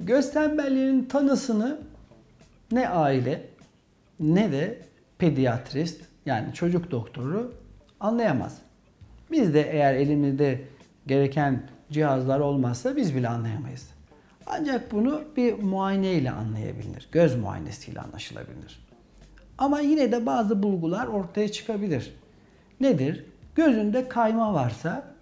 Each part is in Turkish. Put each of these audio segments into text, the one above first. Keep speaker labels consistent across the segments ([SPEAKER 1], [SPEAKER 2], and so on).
[SPEAKER 1] Göz tembelliğinin tanısını ne aile ne de pediatrist yani çocuk doktoru anlayamaz. Biz de eğer elimizde gereken cihazlar olmazsa biz bile anlayamayız. Ancak bunu bir muayene ile anlayabilir. Göz muayenesiyle anlaşılabilir. Ama yine de bazı bulgular ortaya çıkabilir. Nedir? Gözünde kayma varsa,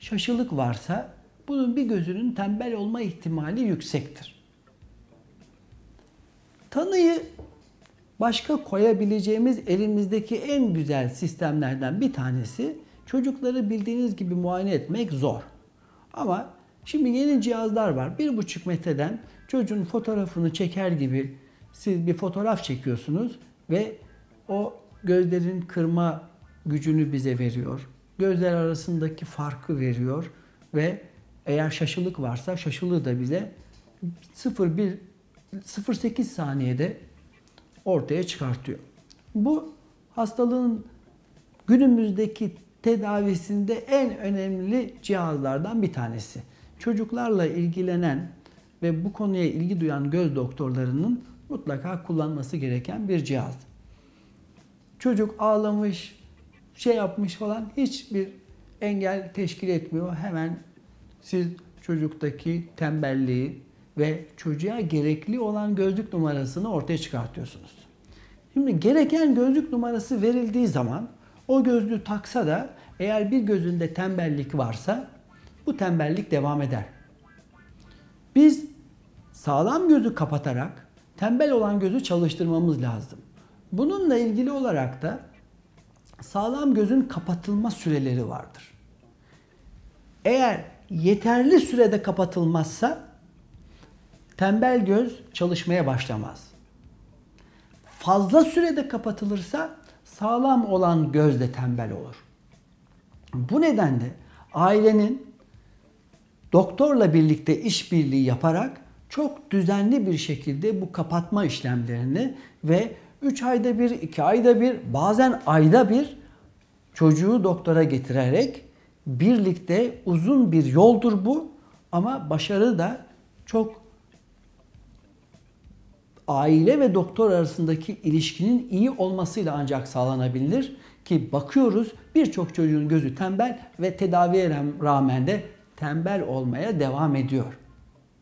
[SPEAKER 1] şaşılık varsa bunun bir gözünün tembel olma ihtimali yüksektir. Tanıyı başka koyabileceğimiz elimizdeki en güzel sistemlerden bir tanesi çocukları bildiğiniz gibi muayene etmek zor. Ama şimdi yeni cihazlar var. Bir buçuk metreden çocuğun fotoğrafını çeker gibi siz bir fotoğraf çekiyorsunuz ve o gözlerin kırma gücünü bize veriyor. Gözler arasındaki farkı veriyor ve eğer şaşılık varsa şaşılığı da bize 0,1 0,8 saniyede ortaya çıkartıyor. Bu hastalığın günümüzdeki tedavisinde en önemli cihazlardan bir tanesi. Çocuklarla ilgilenen ve bu konuya ilgi duyan göz doktorlarının mutlaka kullanması gereken bir cihaz. Çocuk ağlamış, şey yapmış falan hiçbir engel teşkil etmiyor. Hemen siz çocuktaki tembelliği ve çocuğa gerekli olan gözlük numarasını ortaya çıkartıyorsunuz. Şimdi gereken gözlük numarası verildiği zaman o gözlüğü taksa da eğer bir gözünde tembellik varsa bu tembellik devam eder. Biz sağlam gözü kapatarak tembel olan gözü çalıştırmamız lazım. Bununla ilgili olarak da sağlam gözün kapatılma süreleri vardır. Eğer yeterli sürede kapatılmazsa tembel göz çalışmaya başlamaz. Fazla sürede kapatılırsa sağlam olan göz de tembel olur. Bu nedenle ailenin doktorla birlikte işbirliği yaparak çok düzenli bir şekilde bu kapatma işlemlerini ve 3 ayda bir, 2 ayda bir, bazen ayda bir çocuğu doktora getirerek birlikte uzun bir yoldur bu ama başarı da çok aile ve doktor arasındaki ilişkinin iyi olmasıyla ancak sağlanabilir ki bakıyoruz birçok çocuğun gözü tembel ve tedaviye rağmen de tembel olmaya devam ediyor.